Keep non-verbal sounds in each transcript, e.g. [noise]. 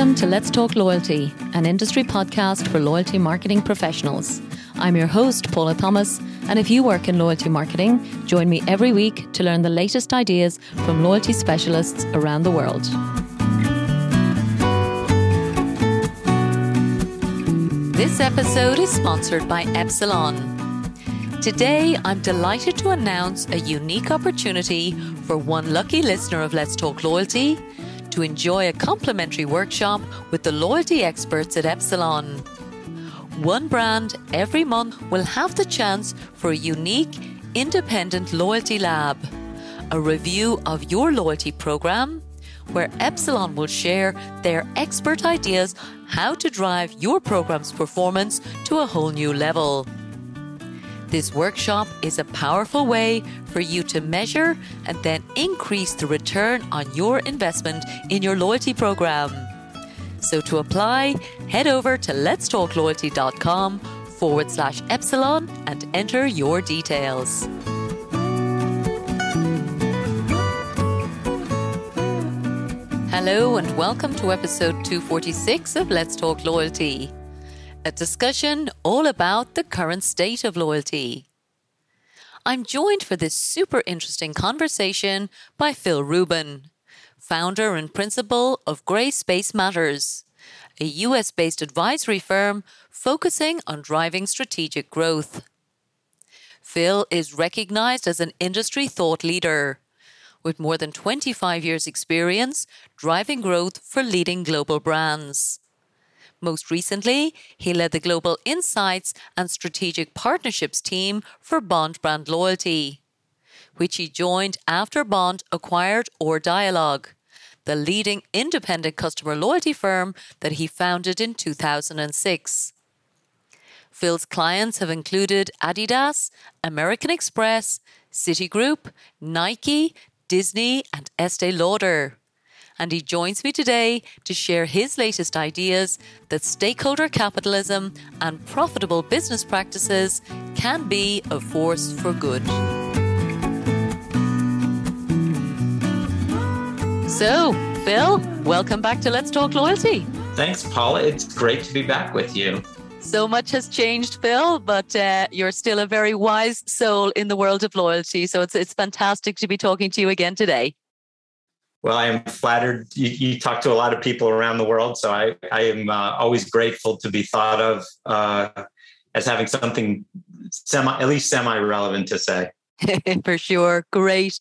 Welcome to Let's Talk Loyalty, an industry podcast for loyalty marketing professionals. I'm your host, Paula Thomas, and if you work in loyalty marketing, join me every week to learn the latest ideas from loyalty specialists around the world. This episode is sponsored by Epsilon. Today, I'm delighted to announce a unique opportunity for one lucky listener of Let's Talk Loyalty to enjoy a complimentary workshop with the loyalty experts at Epsilon. One brand every month will have the chance for a unique, independent loyalty lab, a review of your loyalty program, where Epsilon will share their expert ideas how to drive your program's performance to a whole new level. This workshop is a powerful way for you to measure and then increase the return on your investment in your loyalty program. So to apply, head over to letstalkloyalty.com forward slash epsilon and enter your details. Hello and welcome to episode 246 of Let's Talk Loyalty a discussion all about the current state of loyalty. I'm joined for this super interesting conversation by Phil Rubin, founder and principal of Gray Space Matters, a US based advisory firm focusing on driving strategic growth. Phil is recognized as an industry thought leader with more than 25 years' experience driving growth for leading global brands. Most recently, he led the Global Insights and Strategic Partnerships team for Bond Brand Loyalty, which he joined after Bond acquired rDialogue, the leading independent customer loyalty firm that he founded in 2006. Phil's clients have included Adidas, American Express, Citigroup, Nike, Disney, and Estee Lauder and he joins me today to share his latest ideas that stakeholder capitalism and profitable business practices can be a force for good. So, Phil, welcome back to Let's Talk Loyalty. Thanks, Paula. It's great to be back with you. So much has changed, Phil, but uh, you're still a very wise soul in the world of loyalty. So it's it's fantastic to be talking to you again today. Well, I am flattered. You, you, talk to a lot of people around the world, so I, I am uh, always grateful to be thought of uh, as having something semi, at least semi-relevant to say. [laughs] For sure. Great.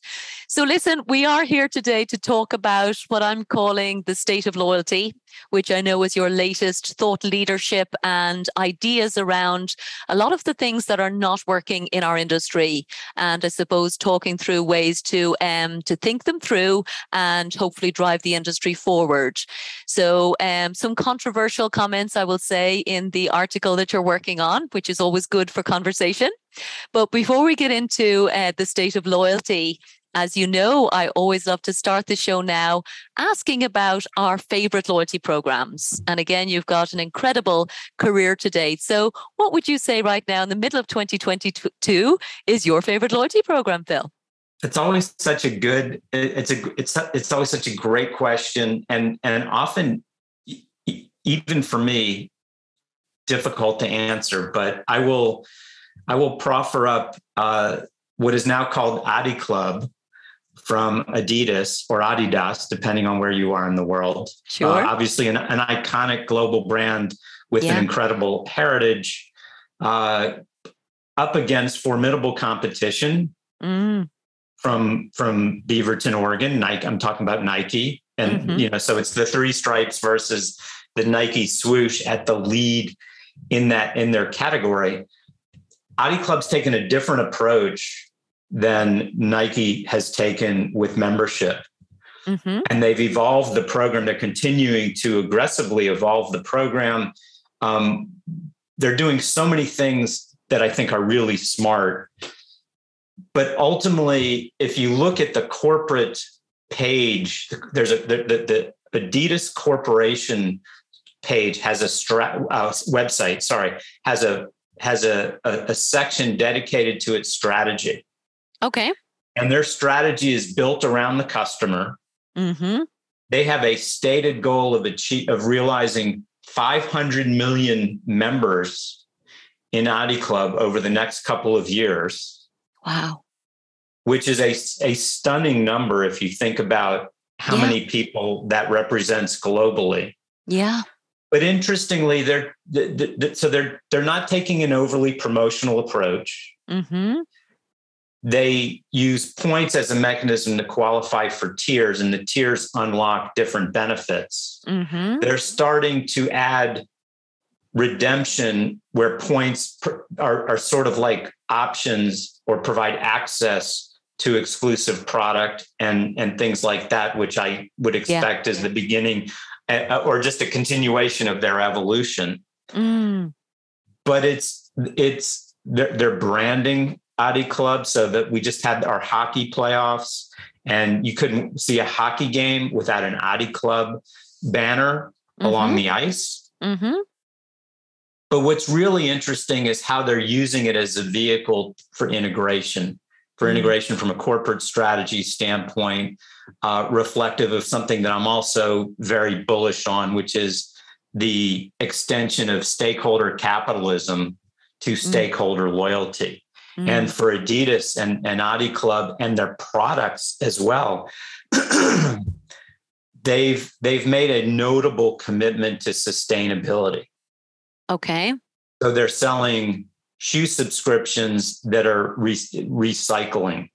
So, listen, we are here today to talk about what I'm calling the state of loyalty, which I know is your latest thought leadership and ideas around a lot of the things that are not working in our industry. And I suppose talking through ways to um, to think them through and hopefully drive the industry forward. So, um, some controversial comments, I will say, in the article that you're working on, which is always good for conversation. But before we get into uh, the state of loyalty, as you know, I always love to start the show now asking about our favorite loyalty programs. And again, you've got an incredible career to date. So, what would you say right now in the middle of 2022 is your favorite loyalty program, Phil? It's always such a good it's a it's it's always such a great question and and often even for me difficult to answer, but I will I will proffer up uh, what is now called Adi Club from Adidas or Adidas, depending on where you are in the world. Sure. Uh, obviously, an, an, iconic global brand with yeah. an incredible heritage, uh, up against formidable competition mm. from from Beaverton, Oregon. Nike. I'm talking about Nike, and mm-hmm. you know, so it's the three stripes versus the Nike swoosh at the lead in that in their category. Adi Club's taken a different approach than Nike has taken with membership. Mm-hmm. And they've evolved the program. They're continuing to aggressively evolve the program. Um, they're doing so many things that I think are really smart. But ultimately, if you look at the corporate page, there's a the, the, the Adidas Corporation page has a stra- uh, website. Sorry, has a has a, a, a section dedicated to its strategy. Okay. And their strategy is built around the customer. Mm-hmm. they have a stated goal of achieve, of realizing 500 million members in Adi Club over the next couple of years. Wow. Which is a, a stunning number if you think about how yeah. many people that represents globally. Yeah. But interestingly, they're so they're they're not taking an overly promotional approach. Mm-hmm they use points as a mechanism to qualify for tiers, and the tiers unlock different benefits. Mm-hmm. They're starting to add redemption where points are, are sort of like options or provide access to exclusive product and and things like that which i would expect yeah. is the beginning uh, or just a continuation of their evolution mm. but it's it's their, their branding Adi Club so that we just had our hockey playoffs and you couldn't see a hockey game without an Adi Club banner mm-hmm. along the ice. Mm-hmm. But what's really interesting is how they're using it as a vehicle for integration, for mm-hmm. integration from a corporate strategy standpoint, uh, reflective of something that I'm also very bullish on, which is the extension of stakeholder capitalism to mm. stakeholder loyalty mm. and for Adidas and, and Adi Club and their products as well. [clears throat] they've they've made a notable commitment to sustainability. Okay. So they're selling shoe subscriptions that are re- recycling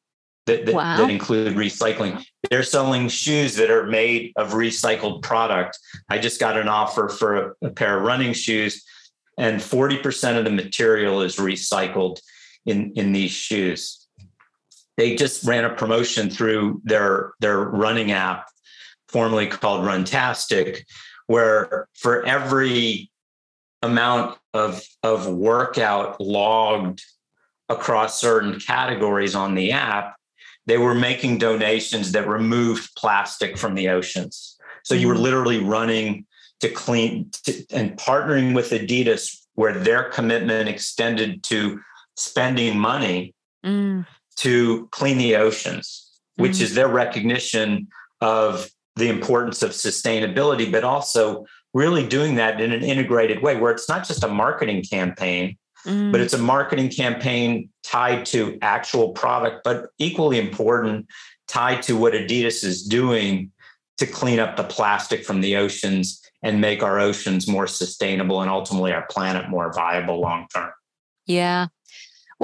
that, that, wow. that, include recycling. They're selling shoes that are made of recycled product. I just got an offer for a, a pair of running shoes, and 40% of the material is recycled in in these shoes. They just ran a promotion through their their running app, formerly called Runtastic, where for every amount of of workout logged across certain categories on the app, they were making donations that removed plastic from the oceans. So you were mm-hmm. literally running to clean to, and partnering with Adidas, where their commitment extended to spending money mm. to clean the oceans, which mm. is their recognition of the importance of sustainability, but also really doing that in an integrated way where it's not just a marketing campaign, mm. but it's a marketing campaign tied to actual product, but equally important, tied to what Adidas is doing to clean up the plastic from the oceans and make our oceans more sustainable and ultimately our planet more viable long term. Yeah.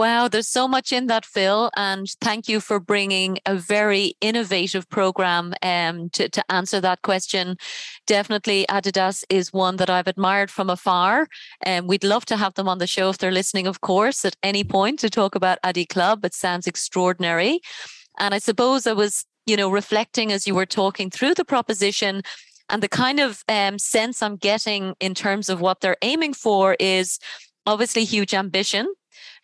Wow, there's so much in that, Phil. And thank you for bringing a very innovative program um, to, to answer that question. Definitely, Adidas is one that I've admired from afar. And um, we'd love to have them on the show if they're listening, of course, at any point to talk about Adi Club. It sounds extraordinary. And I suppose I was, you know, reflecting as you were talking through the proposition and the kind of um, sense I'm getting in terms of what they're aiming for is obviously huge ambition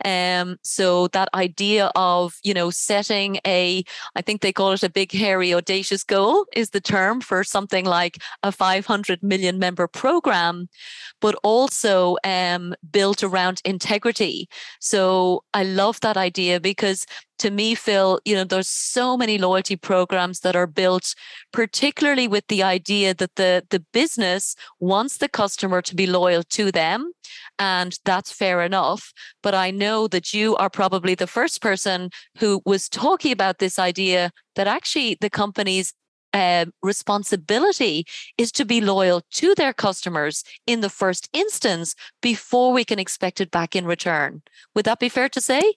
um, so that idea of, you know, setting a, I think they call it a big, hairy, audacious goal is the term for something like a 500 million member program, but also um, built around integrity. So I love that idea because to me, Phil, you know, there's so many loyalty programs that are built, particularly with the idea that the, the business wants the customer to be loyal to them. And that's fair enough. But I know that you are probably the first person who was talking about this idea that actually the company's uh, responsibility is to be loyal to their customers in the first instance before we can expect it back in return. Would that be fair to say?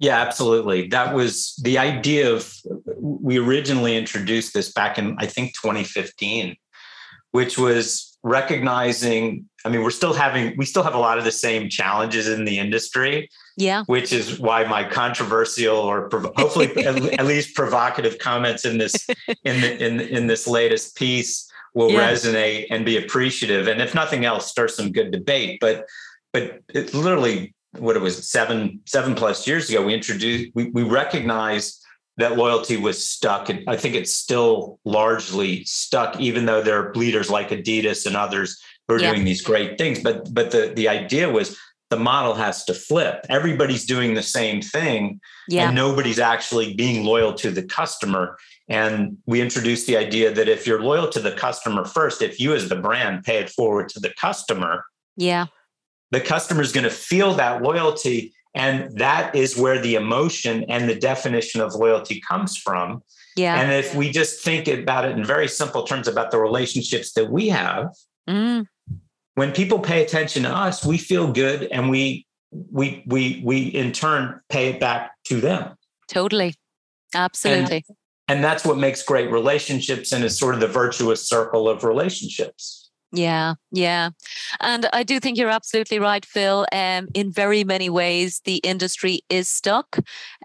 Yeah, absolutely. That was the idea of, we originally introduced this back in, I think, 2015, which was recognizing, I mean, we're still having, we still have a lot of the same challenges in the industry. Yeah. Which is why my controversial or hopefully [laughs] at least provocative comments in this, in, the, in, in this latest piece will yeah. resonate and be appreciative. And if nothing else, stir some good debate. But, but it literally what it was seven seven plus years ago we introduced we, we recognized that loyalty was stuck and i think it's still largely stuck even though there are leaders like adidas and others who are yeah. doing these great things but but the the idea was the model has to flip. Everybody's doing the same thing, yeah. and nobody's actually being loyal to the customer. And we introduced the idea that if you're loyal to the customer first, if you as the brand pay it forward to the customer, yeah, the customer is going to feel that loyalty. And that is where the emotion and the definition of loyalty comes from. Yeah. And if we just think about it in very simple terms about the relationships that we have, mm. when people pay attention to us, we feel good and we we we we in turn pay it back to them. Totally. Absolutely. And, and that's what makes great relationships and is sort of the virtuous circle of relationships. Yeah, yeah. And I do think you're absolutely right, Phil. Um, in very many ways, the industry is stuck.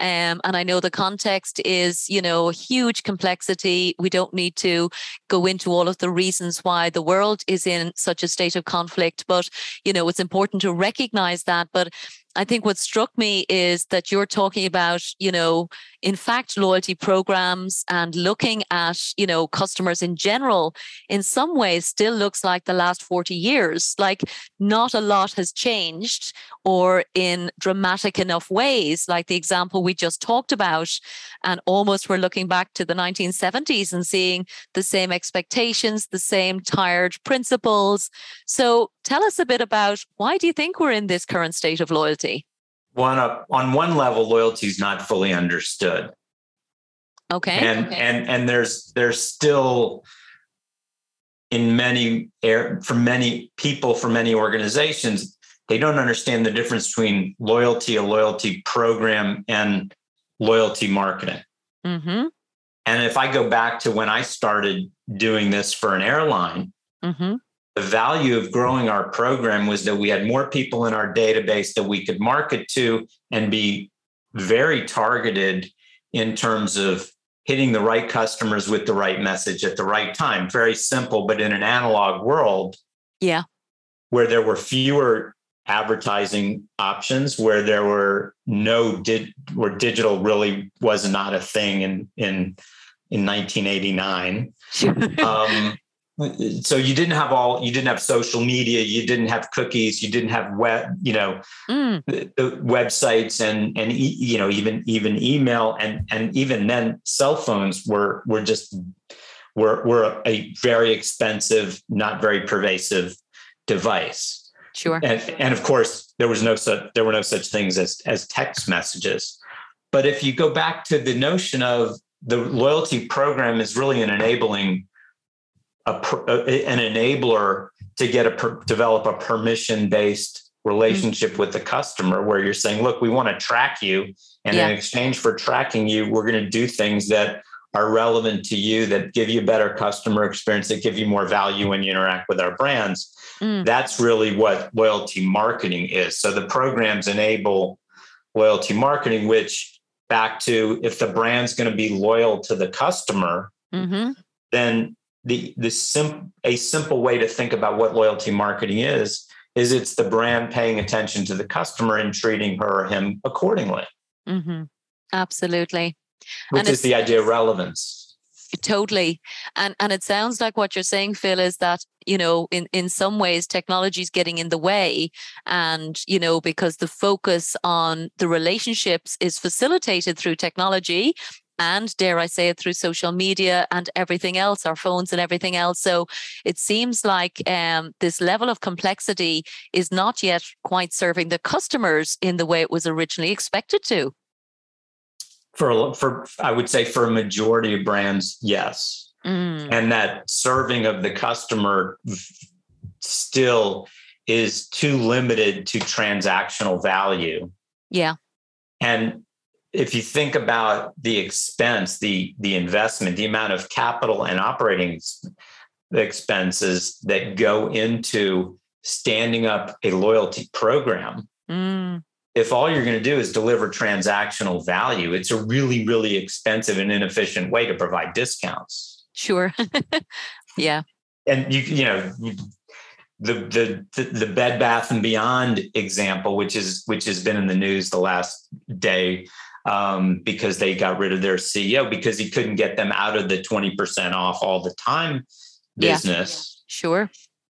Um, and I know the context is, you know, huge complexity. We don't need to go into all of the reasons why the world is in such a state of conflict, but, you know, it's important to recognize that. But I think what struck me is that you're talking about, you know, in fact, loyalty programs and looking at, you know, customers in general, in some ways still looks like the last 40 years. Like not a lot has changed or in dramatic enough ways, like the example we just talked about. And almost we're looking back to the 1970s and seeing the same expectations, the same tired principles. So tell us a bit about why do you think we're in this current state of loyalty? One up on one level, loyalty is not fully understood. Okay. And okay. and and there's there's still in many air for many people, for many organizations, they don't understand the difference between loyalty, a loyalty program, and loyalty marketing. Mm-hmm. And if I go back to when I started doing this for an airline, mm-hmm. The value of growing our program was that we had more people in our database that we could market to and be very targeted in terms of hitting the right customers with the right message at the right time. Very simple, but in an analog world, yeah, where there were fewer advertising options where there were no did where digital really was not a thing in in in 1989 [laughs] um, so you didn't have all you didn't have social media you didn't have cookies you didn't have web you know mm. the, the websites and and e, you know even even email and and even then cell phones were were just were were a very expensive not very pervasive device Sure. And, and of course, there was no such there were no such things as as text messages. But if you go back to the notion of the loyalty program is really an enabling a, an enabler to get a per, develop a permission based relationship mm-hmm. with the customer where you're saying look we want to track you and yeah. in exchange for tracking you we're going to do things that are relevant to you that give you better customer experience that give you more value when you interact with our brands Mm. That's really what loyalty marketing is. So the programs enable loyalty marketing, which back to if the brand's going to be loyal to the customer, mm-hmm. then the the sim- a simple way to think about what loyalty marketing is is it's the brand paying attention to the customer and treating her or him accordingly. Mm-hmm. Absolutely, which and is the idea of relevance totally and and it sounds like what you're saying phil is that you know in in some ways technology is getting in the way and you know because the focus on the relationships is facilitated through technology and dare I say it through social media and everything else, our phones and everything else. So it seems like um, this level of complexity is not yet quite serving the customers in the way it was originally expected to for for I would say for a majority of brands, yes. Mm. And that serving of the customer still is too limited to transactional value. Yeah. And if you think about the expense, the the investment, the amount of capital and operating expenses that go into standing up a loyalty program, mm if all you're going to do is deliver transactional value, it's a really, really expensive and inefficient way to provide discounts. Sure. [laughs] yeah. And you, you know, the, the the Bed Bath and Beyond example, which is which has been in the news the last day, um, because they got rid of their CEO because he couldn't get them out of the twenty percent off all the time business. Yeah. Sure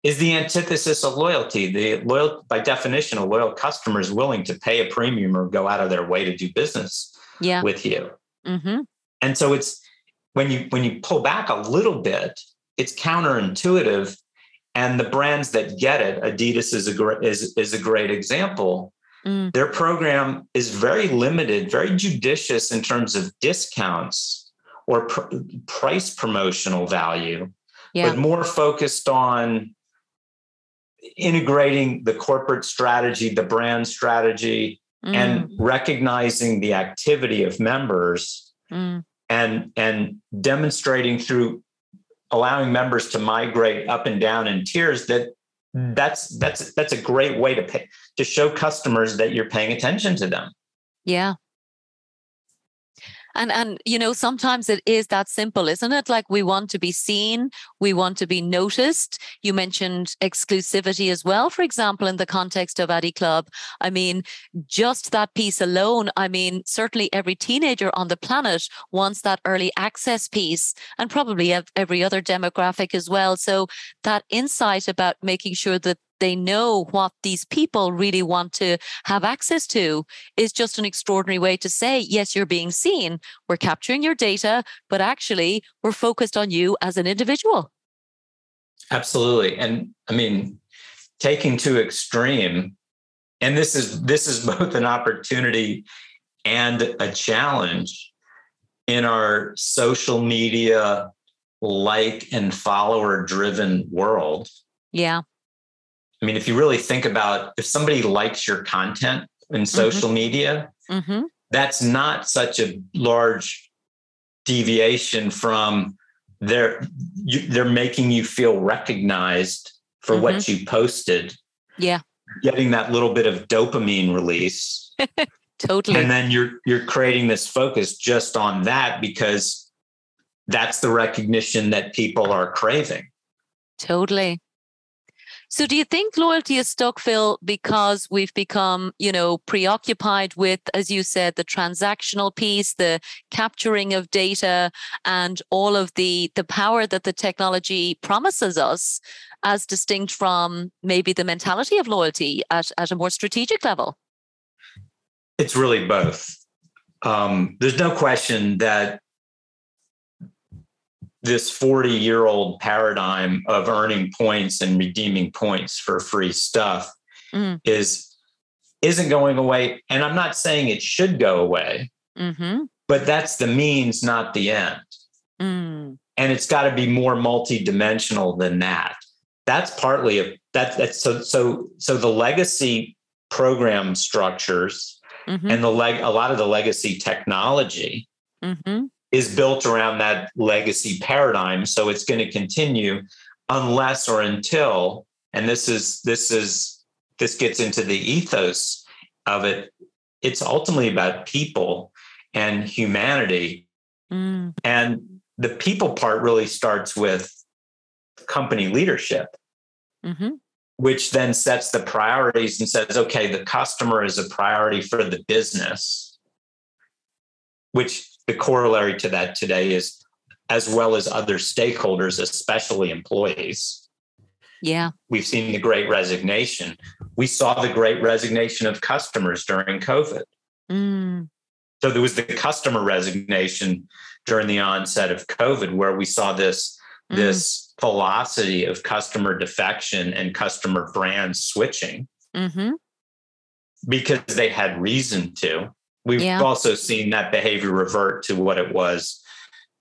is the antithesis of loyalty. The loyal, by definition, a loyal customer is willing to pay a premium or go out of their way to do business yeah. with you. Mm-hmm. And so it's when you when you pull back a little bit, it's counterintuitive. And the brands that get it, Adidas is a great is, is a great example. Mm. Their program is very limited, very judicious in terms of discounts or pr- price promotional value, yeah. but more focused on integrating the corporate strategy, the brand strategy, mm. and recognizing the activity of members mm. and and demonstrating through allowing members to migrate up and down in tiers that Mm. that's that's that's a great way to pay to show customers that you're paying attention to them. Yeah and and you know sometimes it is that simple isn't it? Like we want to be seen we want to be noticed. You mentioned exclusivity as well for example in the context of Adi Club. I mean just that piece alone i mean certainly every teenager on the planet wants that early access piece and probably every other demographic as well. So that insight about making sure that they know what these people really want to have access to is just an extraordinary way to say, yes, you're being seen. We're capturing your data, but actually we're focused on you as an individual. Absolutely. And I mean, taking to extreme, and this is this is [laughs] both an opportunity and a challenge in our social media like and follower driven world. Yeah. I mean, if you really think about if somebody likes your content in mm-hmm. social mm-hmm. media, mm-hmm. that's not such a large deviation from they're you, they're making you feel recognized for mm-hmm. what you posted. Yeah, getting that little bit of dopamine release. [laughs] totally. And then you're you're creating this focus just on that because that's the recognition that people are craving. Totally. So do you think loyalty is stuck, Phil, because we've become, you know, preoccupied with, as you said, the transactional piece, the capturing of data and all of the the power that the technology promises us as distinct from maybe the mentality of loyalty at, at a more strategic level? It's really both. Um, there's no question that this 40 year old paradigm of earning points and redeeming points for free stuff mm. is isn't going away and i'm not saying it should go away mm-hmm. but that's the means not the end mm. and it's got to be more multidimensional than that that's partly a that, that's so so so the legacy program structures mm-hmm. and the leg a lot of the legacy technology mm-hmm is built around that legacy paradigm. So it's going to continue unless or until, and this is this is this gets into the ethos of it. It's ultimately about people and humanity. Mm. And the people part really starts with company leadership, mm-hmm. which then sets the priorities and says, okay, the customer is a priority for the business, which the corollary to that today is as well as other stakeholders, especially employees. Yeah. We've seen the great resignation. We saw the great resignation of customers during COVID. Mm. So there was the customer resignation during the onset of COVID, where we saw this, mm. this velocity of customer defection and customer brand switching mm-hmm. because they had reason to. We've yeah. also seen that behavior revert to what it was,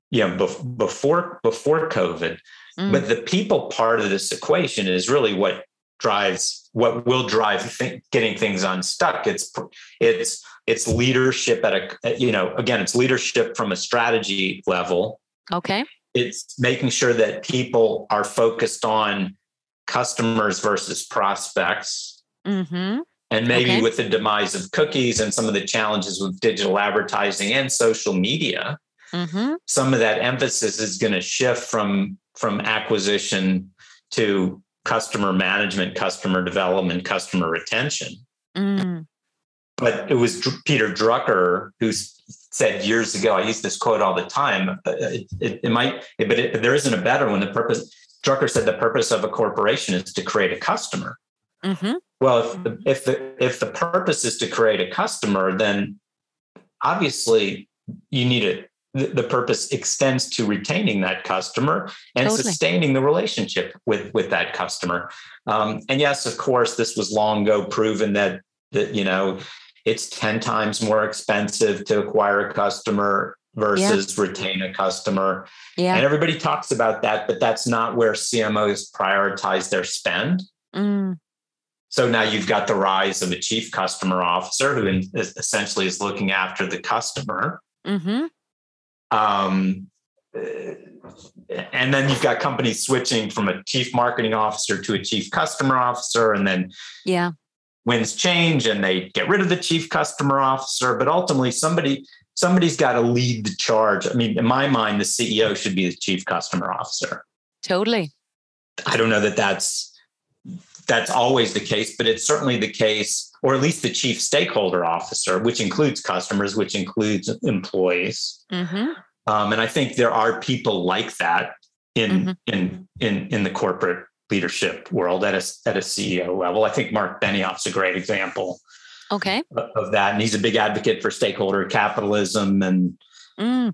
you know, bef- before before COVID. Mm. But the people part of this equation is really what drives what will drive th- getting things unstuck. It's it's it's leadership at a you know again it's leadership from a strategy level. Okay. It's making sure that people are focused on customers versus prospects. Mm-hmm. And maybe okay. with the demise of cookies and some of the challenges with digital advertising and social media, mm-hmm. some of that emphasis is going to shift from, from acquisition to customer management, customer development, customer retention. Mm. But it was Peter Drucker who said years ago, I use this quote all the time. Uh, it, it, it might, but it, there isn't a better one. The purpose Drucker said the purpose of a corporation is to create a customer. Mm-hmm. Well, if the, if the if the purpose is to create a customer, then obviously you need it. The, purpose extends to retaining that customer and totally. sustaining the relationship with with that customer. Um, and yes, of course, this was long ago proven that that you know it's ten times more expensive to acquire a customer versus yeah. retain a customer. Yeah. And everybody talks about that, but that's not where CMOs prioritize their spend. Mm. So now you've got the rise of a chief customer officer who essentially is looking after the customer. Mm-hmm. Um, and then you've got companies switching from a chief marketing officer to a chief customer officer, and then yeah, winds change and they get rid of the chief customer officer. But ultimately, somebody somebody's got to lead the charge. I mean, in my mind, the CEO should be the chief customer officer. Totally. I don't know that that's that's always the case, but it's certainly the case, or at least the chief stakeholder officer, which includes customers, which includes employees. Mm-hmm. Um, and I think there are people like that in mm-hmm. in in in the corporate leadership world at a at a CEO level. I think Mark Benioff's a great example okay of that and he's a big advocate for stakeholder capitalism and mm.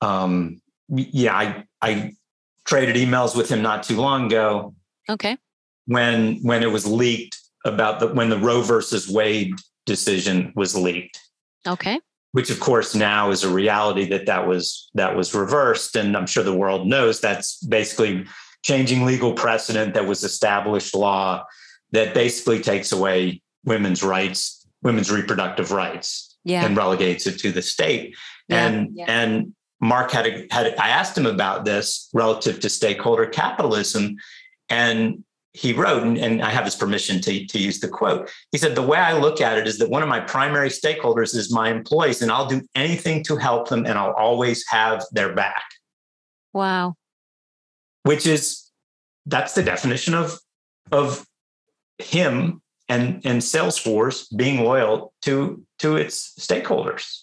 um yeah i i traded emails with him not too long ago okay when when it was leaked about the when the roe versus wade decision was leaked okay which of course now is a reality that that was that was reversed and i'm sure the world knows that's basically changing legal precedent that was established law that basically takes away women's rights women's reproductive rights yeah. and relegates it to the state. Yeah. And yeah. and Mark had a, had I asked him about this relative to stakeholder capitalism, and he wrote, and, and I have his permission to, to use the quote. He said, The way I look at it is that one of my primary stakeholders is my employees, and I'll do anything to help them, and I'll always have their back. Wow. Which is, that's the definition of, of him and and Salesforce being loyal to to its stakeholders.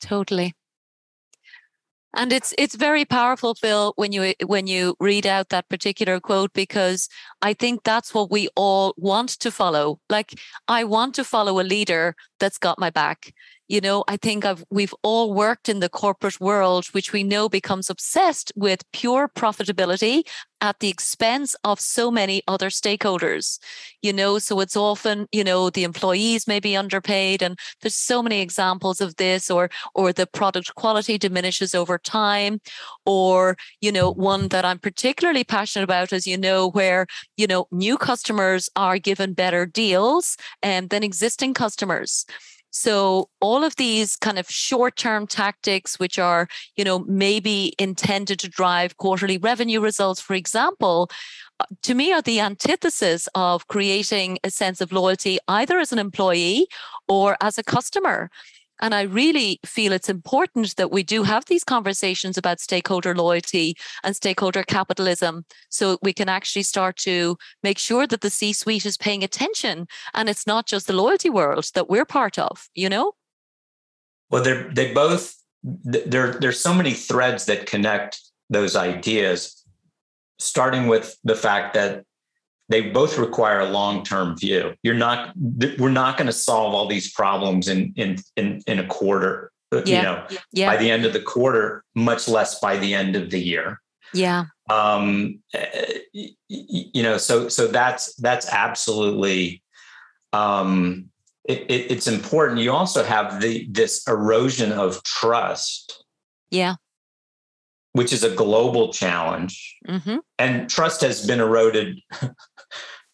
Totally. And it's it's very powerful, Phil, when you when you read out that particular quote because I think that's what we all want to follow. Like I want to follow a leader that's got my back you know i think I've, we've all worked in the corporate world which we know becomes obsessed with pure profitability at the expense of so many other stakeholders you know so it's often you know the employees may be underpaid and there's so many examples of this or or the product quality diminishes over time or you know one that i'm particularly passionate about as you know where you know new customers are given better deals um, than existing customers so all of these kind of short-term tactics, which are, you know, maybe intended to drive quarterly revenue results, for example, uh, to me are the antithesis of creating a sense of loyalty either as an employee or as a customer. And I really feel it's important that we do have these conversations about stakeholder loyalty and stakeholder capitalism so we can actually start to make sure that the C suite is paying attention and it's not just the loyalty world that we're part of, you know? Well, they're, they both, there, there's so many threads that connect those ideas, starting with the fact that they both require a long-term view. You're not we're not going to solve all these problems in in in, in a quarter. Uh, yeah. You know, yeah. by the end of the quarter, much less by the end of the year. Yeah. Um, eh, you know, so so that's that's absolutely um, it, it, it's important. You also have the this erosion of trust. Yeah which is a global challenge. Mm-hmm. And trust has been eroded [laughs]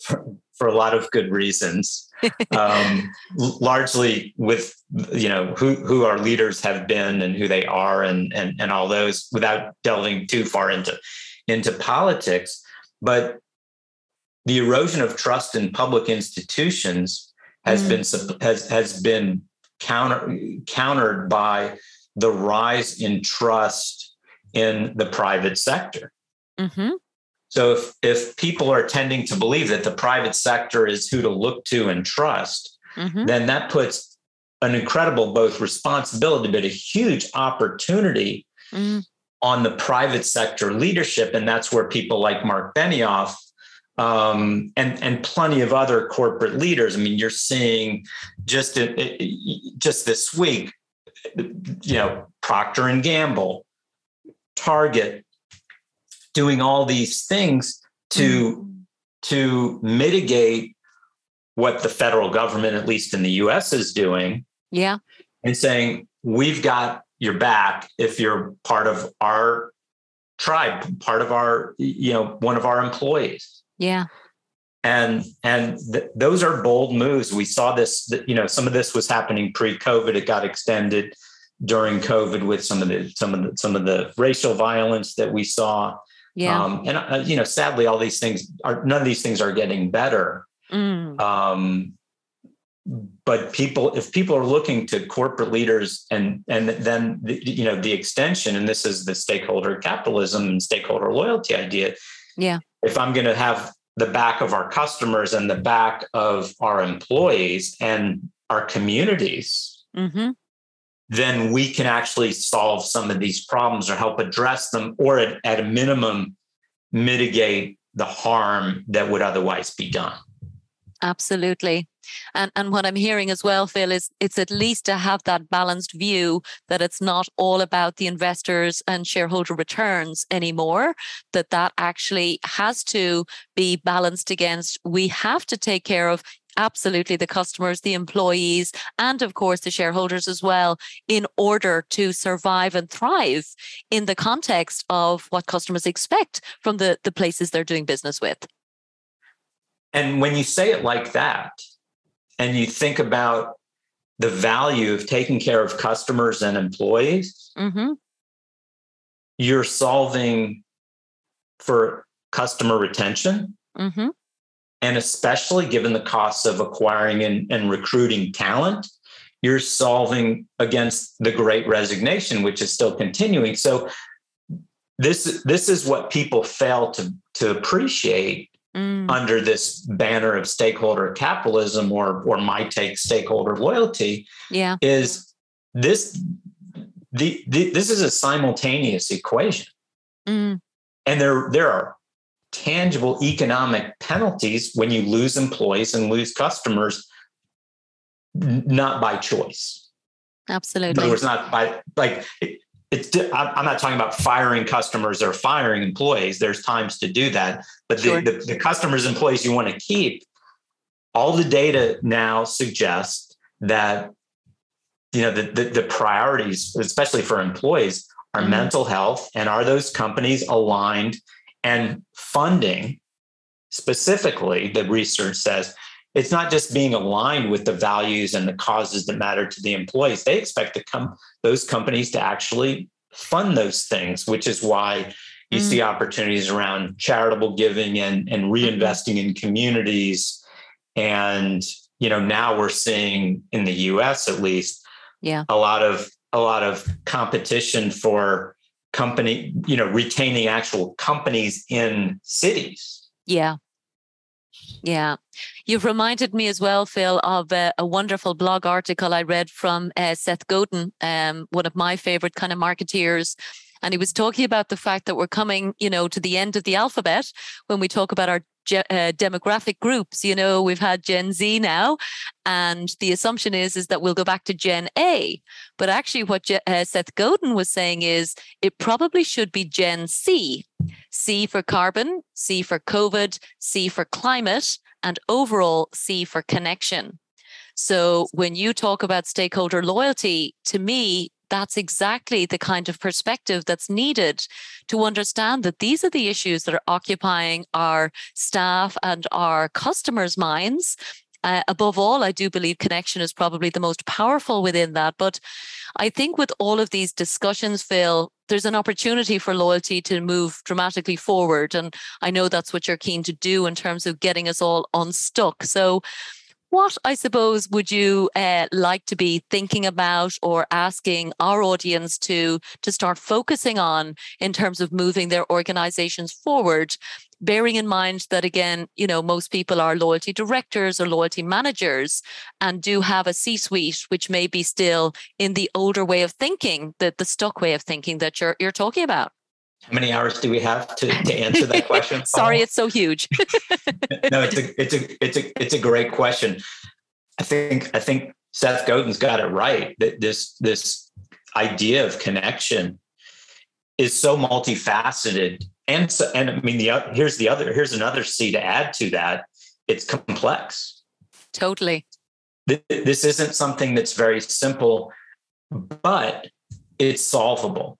for, for a lot of good reasons. [laughs] um, largely with you know who who our leaders have been and who they are and and and all those without delving too far into into politics but the erosion of trust in public institutions has mm. been has has been counter countered by the rise in trust in the private sector mm-hmm. So if, if people are tending to believe that the private sector is who to look to and trust, mm-hmm. then that puts an incredible both responsibility but a huge opportunity mm. on the private sector leadership. And that's where people like Mark Benioff um, and and plenty of other corporate leaders. I mean, you're seeing just just this week, you know, Procter and Gamble, Target, doing all these things to mm-hmm. to mitigate what the federal government, at least in the U.S., is doing. Yeah, and saying we've got your back if you're part of our tribe, part of our, you know, one of our employees. Yeah. And and th- those are bold moves. We saw this, you know, some of this was happening pre-COVID. It got extended during COVID with some of the some of the some of the racial violence that we saw. Yeah. Um, and uh, you know, sadly, all these things are none of these things are getting better. Mm. Um, but people if people are looking to corporate leaders and and then the, you know the extension and this is the stakeholder capitalism and stakeholder loyalty idea yeah if i'm going to have the back of our customers and the back of our employees and our communities mm-hmm. Then we can actually solve some of these problems or help address them or at, at a minimum mitigate the harm that would otherwise be done absolutely and and what I'm hearing as well, Phil, is it's at least to have that balanced view that it's not all about the investors and shareholder returns anymore. That that actually has to be balanced against. We have to take care of absolutely the customers, the employees, and of course the shareholders as well, in order to survive and thrive in the context of what customers expect from the, the places they're doing business with. And when you say it like that, and you think about the value of taking care of customers and employees, mm-hmm. you're solving for customer retention. Mm-hmm. And especially given the costs of acquiring and, and recruiting talent, you're solving against the great resignation, which is still continuing. So this, this is what people fail to, to appreciate mm. under this banner of stakeholder capitalism or or my take stakeholder loyalty yeah is this the, the this is a simultaneous equation mm. and there there are tangible economic penalties when you lose employees and lose customers not by choice absolutely in other words not by like it's i'm not talking about firing customers or firing employees there's times to do that but sure. the, the, the customers employees you want to keep all the data now suggests that you know the, the, the priorities especially for employees are mm-hmm. mental health and are those companies aligned and funding specifically the research says it's not just being aligned with the values and the causes that matter to the employees. They expect to come those companies to actually fund those things, which is why you mm. see opportunities around charitable giving and, and mm-hmm. reinvesting mm-hmm. in communities. And you know, now we're seeing in the US at least, yeah, a lot of a lot of competition for company, you know, retaining actual companies in cities. Yeah. Yeah. You've reminded me as well, Phil, of a, a wonderful blog article I read from uh, Seth Godin, um, one of my favorite kind of marketeers. And he was talking about the fact that we're coming, you know, to the end of the alphabet when we talk about our uh, demographic groups. You know, we've had Gen Z now, and the assumption is is that we'll go back to Gen A. But actually, what uh, Seth Godin was saying is it probably should be Gen C. C for carbon, C for COVID, C for climate, and overall C for connection. So when you talk about stakeholder loyalty, to me, that's exactly the kind of perspective that's needed to understand that these are the issues that are occupying our staff and our customers' minds. Uh, above all, I do believe connection is probably the most powerful within that. But I think with all of these discussions, Phil, there's an opportunity for loyalty to move dramatically forward. And I know that's what you're keen to do in terms of getting us all unstuck. So, what I suppose would you uh, like to be thinking about or asking our audience to to start focusing on in terms of moving their organizations forward? Bearing in mind that again, you know, most people are loyalty directors or loyalty managers and do have a C-suite, which may be still in the older way of thinking, the, the stuck way of thinking that you're you're talking about. How many hours do we have to, to answer that question? [laughs] Sorry, it's so huge. [laughs] no, it's a it's a it's a it's a great question. I think I think Seth Godin's got it right. That this this idea of connection is so multifaceted, and so and I mean the here's the other here's another C to add to that. It's complex. Totally. This isn't something that's very simple, but it's solvable.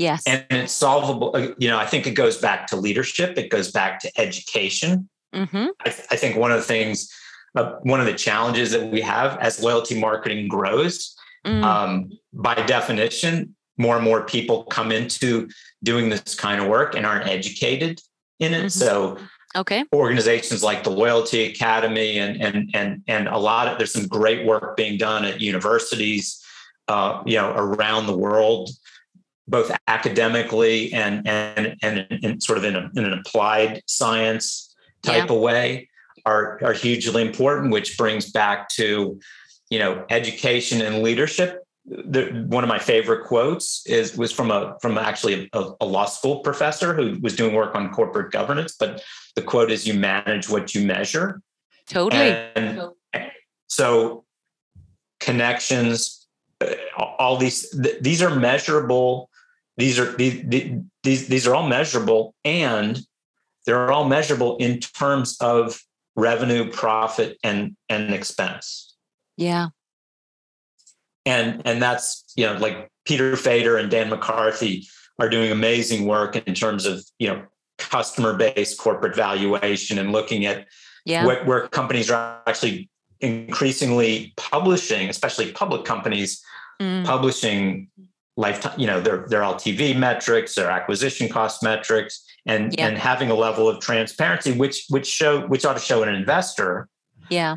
Yes. And it's solvable. Uh, you know, I think it goes back to leadership, it goes back to education. Mm-hmm. I, I, think one of the things, uh, one of the challenges that we have as loyalty marketing grows, mm. um, by definition, more and more people come into doing this kind of work and aren't educated in it. Mm-hmm. So, okay, organizations like the Loyalty Academy and and and and a lot of there's some great work being done at universities, uh, you know, around the world both academically and and and in sort of in, a, in an applied science type yeah. of way are are hugely important which brings back to you know education and leadership. The, one of my favorite quotes is was from a from actually a, a, law school professor who was doing work on corporate governance but the quote is you manage what you measure. Totally. And so connections uh, all these these are measurable these are these, these these are all measurable and they're all measurable in terms of revenue profit and and expense yeah and and that's you know like peter fader and dan mccarthy are doing amazing work in terms of you know customer based corporate valuation and looking at yeah. where, where companies are actually increasingly publishing especially public companies mm. publishing lifetime, you know, their their LTV metrics, their acquisition cost metrics, and yeah. and having a level of transparency, which which show which ought to show an investor, yeah,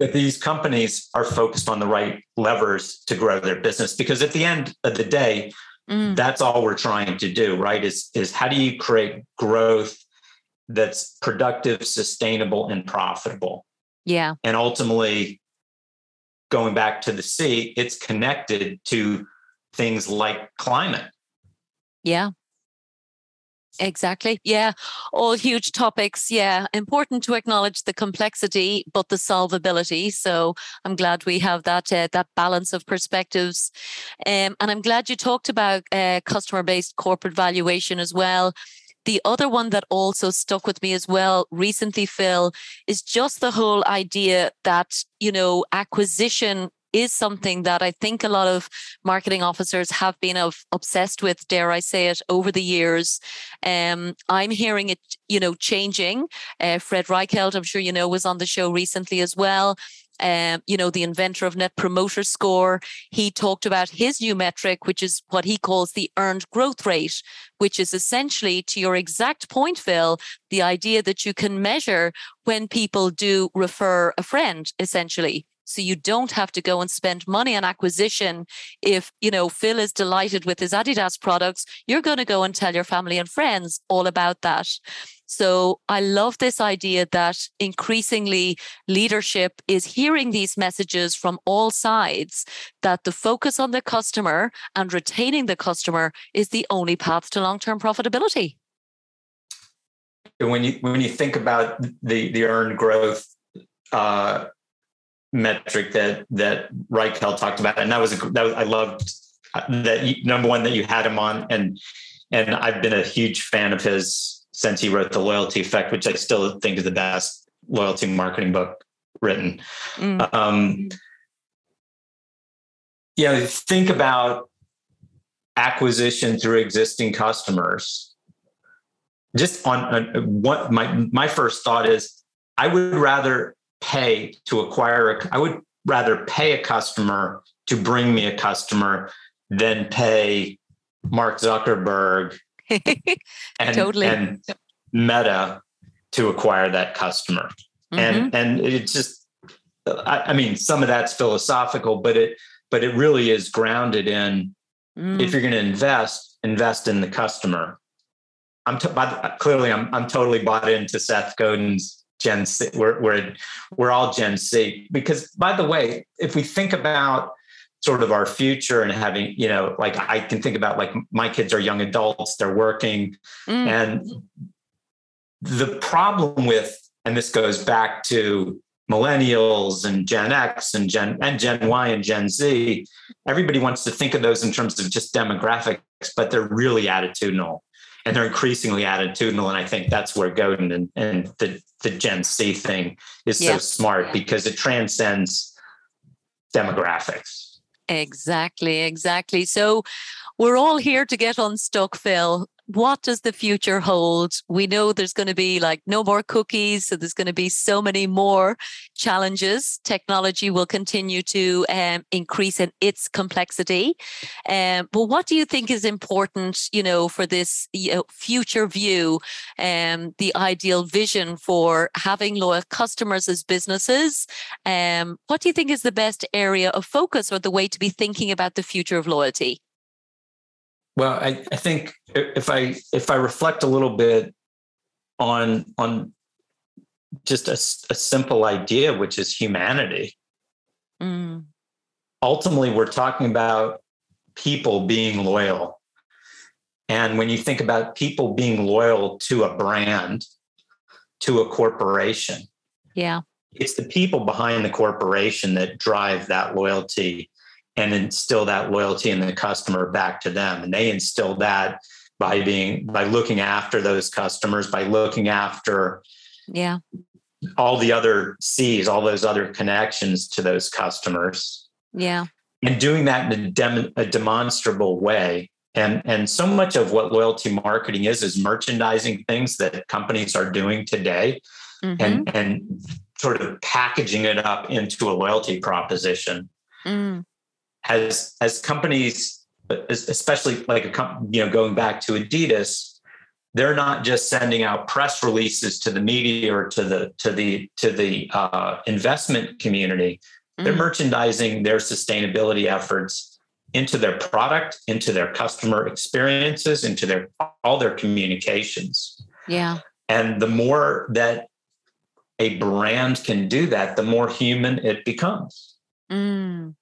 that these companies are focused on the right levers to grow their business. Because at the end of the day, mm. that's all we're trying to do, right? Is is how do you create growth that's productive, sustainable, and profitable? Yeah, and ultimately. Going back to the C, it's connected to things like climate. Yeah. Exactly. Yeah. All huge topics. Yeah. Important to acknowledge the complexity, but the solvability. So I'm glad we have that uh, that balance of perspectives. Um, and I'm glad you talked about uh, customer based corporate valuation as well. The other one that also stuck with me as well recently, Phil, is just the whole idea that, you know, acquisition is something that I think a lot of marketing officers have been of, obsessed with, dare I say it, over the years. Um, I'm hearing it, you know, changing. Uh, Fred Reichheld, I'm sure you know, was on the show recently as well. Um, you know, the inventor of Net Promoter Score, he talked about his new metric, which is what he calls the earned growth rate, which is essentially, to your exact point, Phil, the idea that you can measure when people do refer a friend, essentially. So you don't have to go and spend money on acquisition. If, you know, Phil is delighted with his Adidas products, you're going to go and tell your family and friends all about that. So I love this idea that increasingly leadership is hearing these messages from all sides that the focus on the customer and retaining the customer is the only path to long-term profitability. When you when you think about the the earned growth uh, metric that that Reichheld talked about, and that was a, that was I loved that you, number one that you had him on, and and I've been a huge fan of his since he wrote the Loyalty Effect, which I still think is the best loyalty marketing book written. Mm. Um, you know, think about acquisition through existing customers. Just on, on what my my first thought is, I would rather pay to acquire a, I would rather pay a customer to bring me a customer than pay Mark Zuckerberg [laughs] and, totally. and Meta to acquire that customer. Mm-hmm. And and it's just I, I, mean, some of that's philosophical, but it but it really is grounded in mm. if you're going to invest, invest in the customer. I'm t- by, clearly I'm I'm totally bought into Seth Godin's Gen C. We're we're we're all Gen C because by the way, if we think about sort of our future and having you know like i can think about like my kids are young adults they're working mm. and the problem with and this goes back to millennials and gen x and gen and gen y and gen z everybody wants to think of those in terms of just demographics but they're really attitudinal and they're increasingly attitudinal and i think that's where godin and, and the, the gen c thing is yeah. so smart because it transcends demographics Exactly, exactly. So we're all here to get unstuck, Phil. What does the future hold? We know there's going to be like no more cookies. So there's going to be so many more challenges. Technology will continue to um, increase in its complexity. Um, but what do you think is important, you know, for this you know, future view, um, the ideal vision for having loyal customers as businesses? Um, what do you think is the best area of focus or the way to be thinking about the future of loyalty? Well, I, I think if I if I reflect a little bit on on just a, a simple idea, which is humanity. Mm. Ultimately, we're talking about people being loyal. And when you think about people being loyal to a brand, to a corporation, yeah, it's the people behind the corporation that drive that loyalty and instill that loyalty in the customer back to them. And they instill that by being by looking after those customers, by looking after yeah all the other C's, all those other connections to those customers. Yeah. And doing that in a, dem- a demonstrable way. And, and so much of what loyalty marketing is is merchandising things that companies are doing today mm-hmm. and, and sort of packaging it up into a loyalty proposition. Mm as as companies, especially like a company, you know going back to Adidas, they're not just sending out press releases to the media or to the to the to the uh, investment community. Mm. They're merchandising their sustainability efforts into their product, into their customer experiences, into their all their communications. Yeah. And the more that a brand can do that, the more human it becomes. Mm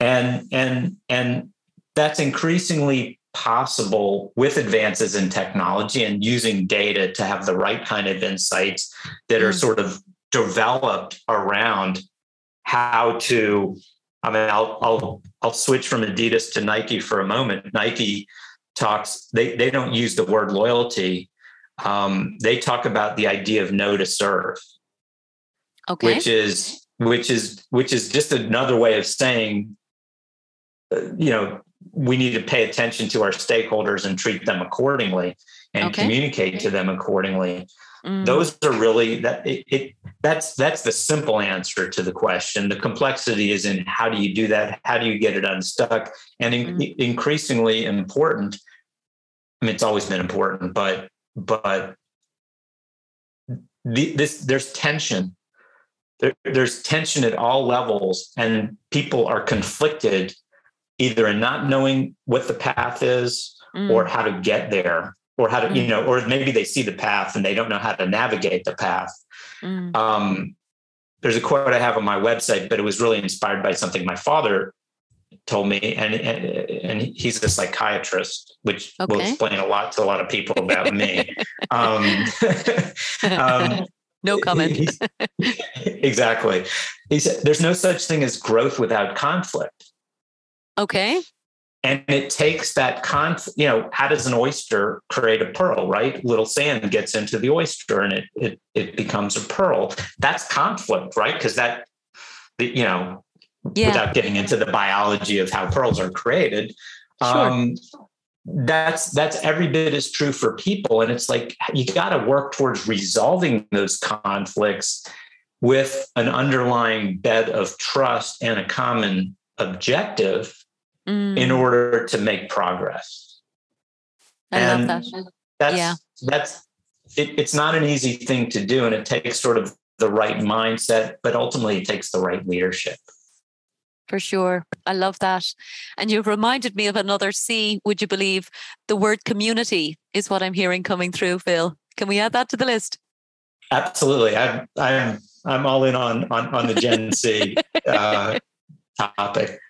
and and and that's increasingly possible with advances in technology and using data to have the right kind of insights that are mm. sort of developed around how to i mean i'll i'll i'll switch from adidas to nike for a moment. Nike talks they they don't use the word loyalty. Um, they talk about the idea of know to serve. Okay. Which is which is which is just another way of saying you know, we need to pay attention to our stakeholders and treat them accordingly and okay. communicate to them accordingly. Mm. Those are really that it, it, that's that's the simple answer to the question. The complexity is in how do you do that? How do you get it unstuck? And in, mm. increasingly important. I mean, it's always been important, but but the, this there's tension. There, there's tension at all levels, and people are conflicted either in not knowing what the path is mm. or how to get there or how to mm. you know or maybe they see the path and they don't know how to navigate the path mm. um, there's a quote i have on my website but it was really inspired by something my father told me and and, and he's a psychiatrist which okay. will explain a lot to a lot of people about me [laughs] um, [laughs] um, no comment exactly he said there's no such thing as growth without conflict Okay. And it takes that conf, you know, how does an oyster create a pearl, right? Little sand gets into the oyster and it it it becomes a pearl. That's conflict, right? Because that you know, yeah. without getting into the biology of how pearls are created. Sure. Um, that's that's every bit as true for people and it's like you got to work towards resolving those conflicts with an underlying bed of trust and a common objective mm. in order to make progress. I and love that. That's yeah. that's it, it's not an easy thing to do, and it takes sort of the right mindset, but ultimately it takes the right leadership. For sure. I love that. And you've reminded me of another C, would you believe? The word community is what I'm hearing coming through, Phil. Can we add that to the list? Absolutely. I'm I'm I'm all in on on, on the Gen C uh, [laughs] topic.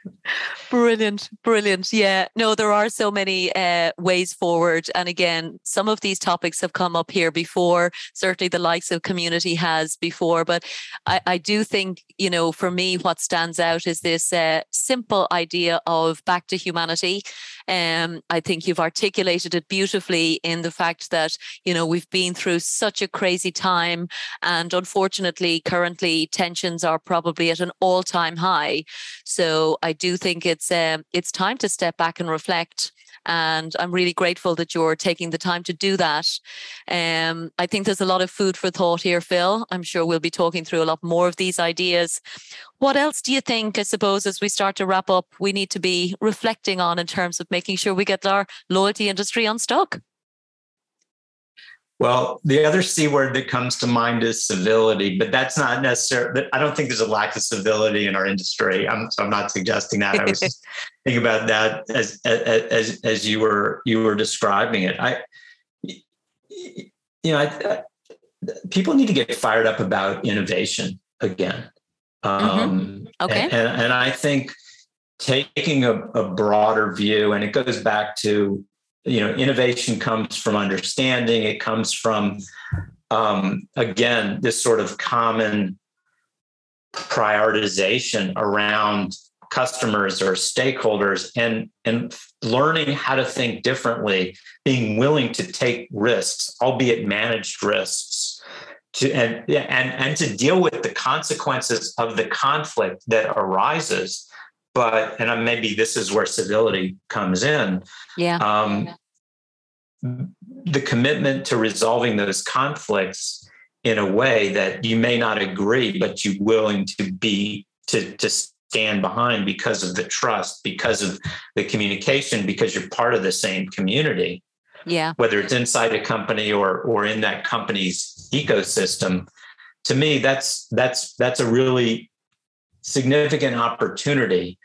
Brilliant, brilliant. Yeah, no, there are so many uh, ways forward. And again, some of these topics have come up here before. Certainly, the likes of community has before. But I, I do think, you know, for me, what stands out is this uh, simple idea of back to humanity. Um, I think you've articulated it beautifully in the fact that, you know, we've been through such a crazy time. And unfortunately, currently, tensions are probably at an all time high. So I do think it's um, it's time to step back and reflect. And I'm really grateful that you're taking the time to do that. Um, I think there's a lot of food for thought here, Phil. I'm sure we'll be talking through a lot more of these ideas. What else do you think, I suppose, as we start to wrap up, we need to be reflecting on in terms of making sure we get our loyalty industry unstuck? Well, the other C word that comes to mind is civility, but that's not necessarily, I don't think there's a lack of civility in our industry. I'm, so I'm not suggesting that. I was just [laughs] thinking about that as, as, as you were, you were describing it. I, you know, I, people need to get fired up about innovation again. Mm-hmm. Um, mm-hmm. Okay. And, and, and, I think taking a, a broader view, and it goes back to you know innovation comes from understanding. It comes from um, again this sort of common prioritization around customers or stakeholders and and learning how to think differently being willing to take risks albeit managed risks to and and and to deal with the consequences of the conflict that arises but and maybe this is where civility comes in. Yeah. Um, the commitment to resolving those conflicts in a way that you may not agree but you're willing to be to to stand behind because of the trust because of the communication because you're part of the same community. Yeah. Whether it's inside a company or or in that company's ecosystem to me that's that's that's a really significant opportunity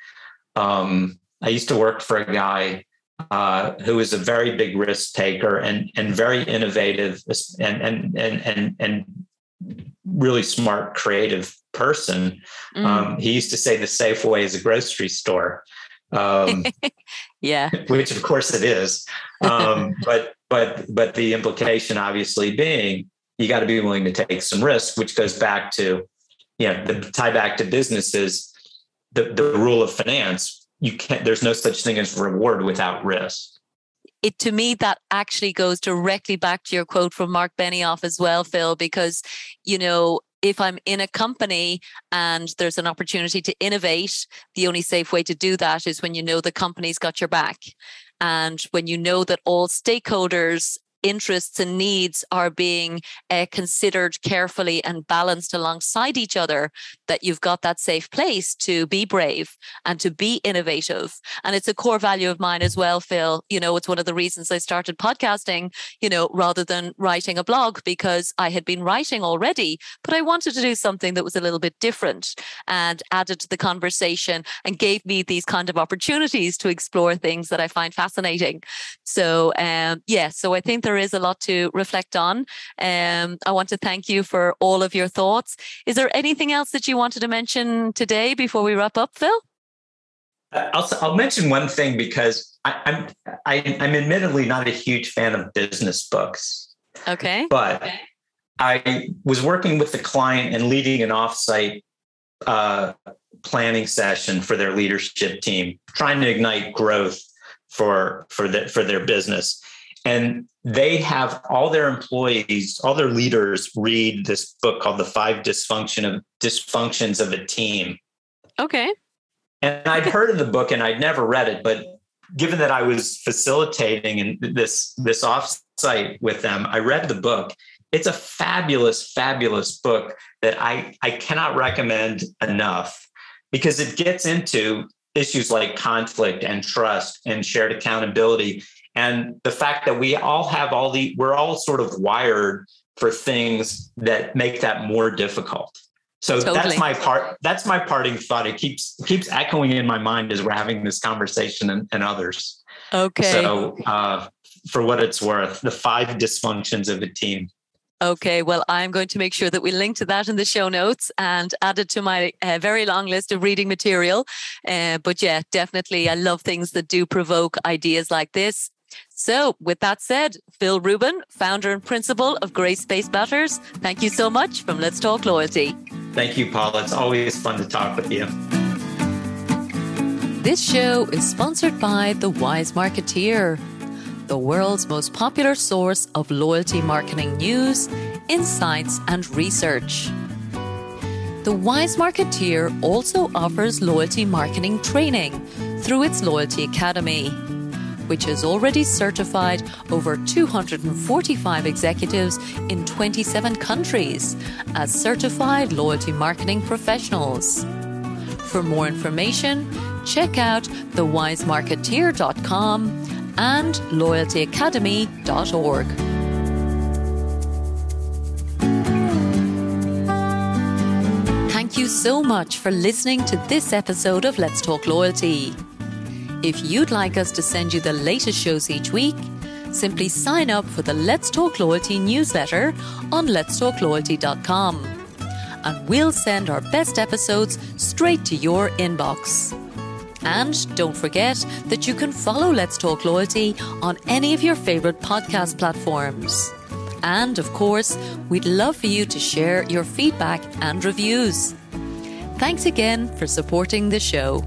um, I used to work for a guy uh, who is a very big risk taker and and very innovative and and and and and really smart, creative person. Mm. Um, he used to say the safe way is a grocery store. Um, [laughs] yeah, which of course it is. Um, [laughs] but but but the implication obviously being you got to be willing to take some risk, which goes back to you know the tie back to businesses the, the rule of finance you can't there's no such thing as reward without risk it to me that actually goes directly back to your quote from Mark Benioff as well, Phil, because you know if I'm in a company and there's an opportunity to innovate, the only safe way to do that is when you know the company's got your back. And when you know that all stakeholders interests and needs are being uh, considered carefully and balanced alongside each other, that you've got that safe place to be brave and to be innovative. And it's a core value of mine as well, Phil. You know, it's one of the reasons I started podcasting, you know, rather than writing a blog because I had been writing already, but I wanted to do something that was a little bit different and added to the conversation and gave me these kind of opportunities to explore things that I find fascinating. So, um, yeah, so I think there is a lot to reflect on. Um, I want to thank you for all of your thoughts. Is there anything else that you wanted to mention today before we wrap up, Phil? Uh, I'll, I'll mention one thing because I, I'm I, am i am admittedly not a huge fan of business books. Okay. But okay. I was working with the client and leading an offsite uh, planning session for their leadership team, trying to ignite growth for for the, for their business and they have all their employees all their leaders read this book called the five dysfunction of dysfunctions of a team. Okay. And i'd heard of the book and i'd never read it but given that i was facilitating in this this offsite with them i read the book. It's a fabulous fabulous book that i i cannot recommend enough because it gets into issues like conflict and trust and shared accountability and the fact that we all have all the we're all sort of wired for things that make that more difficult. So totally. that's my part. That's my parting thought. It keeps keeps echoing in my mind as we're having this conversation and, and others. Okay. So uh, for what it's worth, the five dysfunctions of a team. Okay, well, I'm going to make sure that we link to that in the show notes and add it to my uh, very long list of reading material. Uh, but yeah, definitely, I love things that do provoke ideas like this. So, with that said, Phil Rubin, founder and principal of Grace Space Matters, thank you so much from Let's Talk Loyalty. Thank you, Paula. It's always fun to talk with you. This show is sponsored by The Wise Marketer the world's most popular source of loyalty marketing news, insights, and research. The Wise Marketer also offers loyalty marketing training through its Loyalty Academy, which has already certified over 245 executives in 27 countries as certified loyalty marketing professionals. For more information, check out thewisemarketer.com and loyaltyacademy.org. Thank you so much for listening to this episode of Let's Talk Loyalty. If you'd like us to send you the latest shows each week, simply sign up for the Let's Talk Loyalty newsletter on letstalkloyalty.com and we'll send our best episodes straight to your inbox. And don't forget that you can follow Let's Talk Loyalty on any of your favorite podcast platforms. And of course, we'd love for you to share your feedback and reviews. Thanks again for supporting the show.